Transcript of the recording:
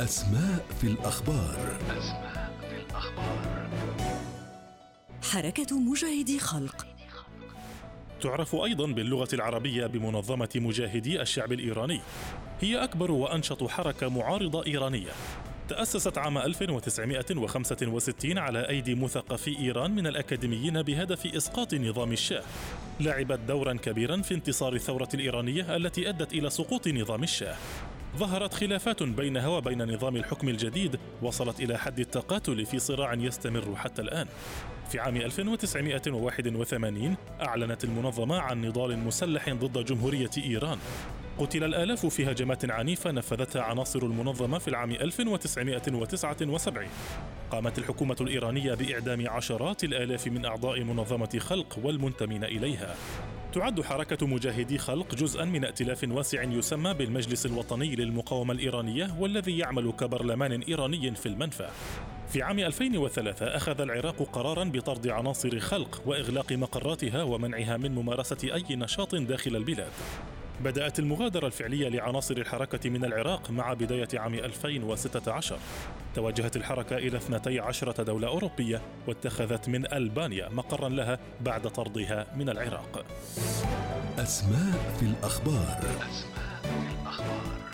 أسماء في الأخبار. أسماء في الأخبار حركة مجاهدي خلق. تعرف أيضا باللغة العربية بمنظمة مجاهدي الشعب الإيراني. هي أكبر وأنشط حركة معارضة إيرانية. تأسست عام 1965 على أيدي مثقفي إيران من الأكاديميين بهدف إسقاط نظام الشاه. لعبت دورا كبيرا في انتصار الثورة الإيرانية التي أدت إلى سقوط نظام الشاه. ظهرت خلافات بينها وبين نظام الحكم الجديد وصلت إلى حد التقاتل في صراع يستمر حتى الآن. في عام 1981 أعلنت المنظمة عن نضال مسلح ضد جمهورية إيران. قتل الآلاف في هجمات عنيفة نفذتها عناصر المنظمة في العام 1979 قامت الحكومة الإيرانية بإعدام عشرات الآلاف من أعضاء منظمة خلق والمنتمين إليها. تعد حركة مجاهدي خلق جزءا من ائتلاف واسع يسمى بالمجلس الوطني للمقاومة الإيرانية والذي يعمل كبرلمان إيراني في المنفى. في عام 2003 أخذ العراق قرارا بطرد عناصر خلق وإغلاق مقراتها ومنعها من ممارسة أي نشاط داخل البلاد. بدأت المغادرة الفعلية لعناصر الحركة من العراق مع بداية عام 2016 توجهت الحركة إلى 12 دولة أوروبية واتخذت من ألبانيا مقرا لها بعد طردها من العراق. أسماء في الأخبار. أسماء في الأخبار.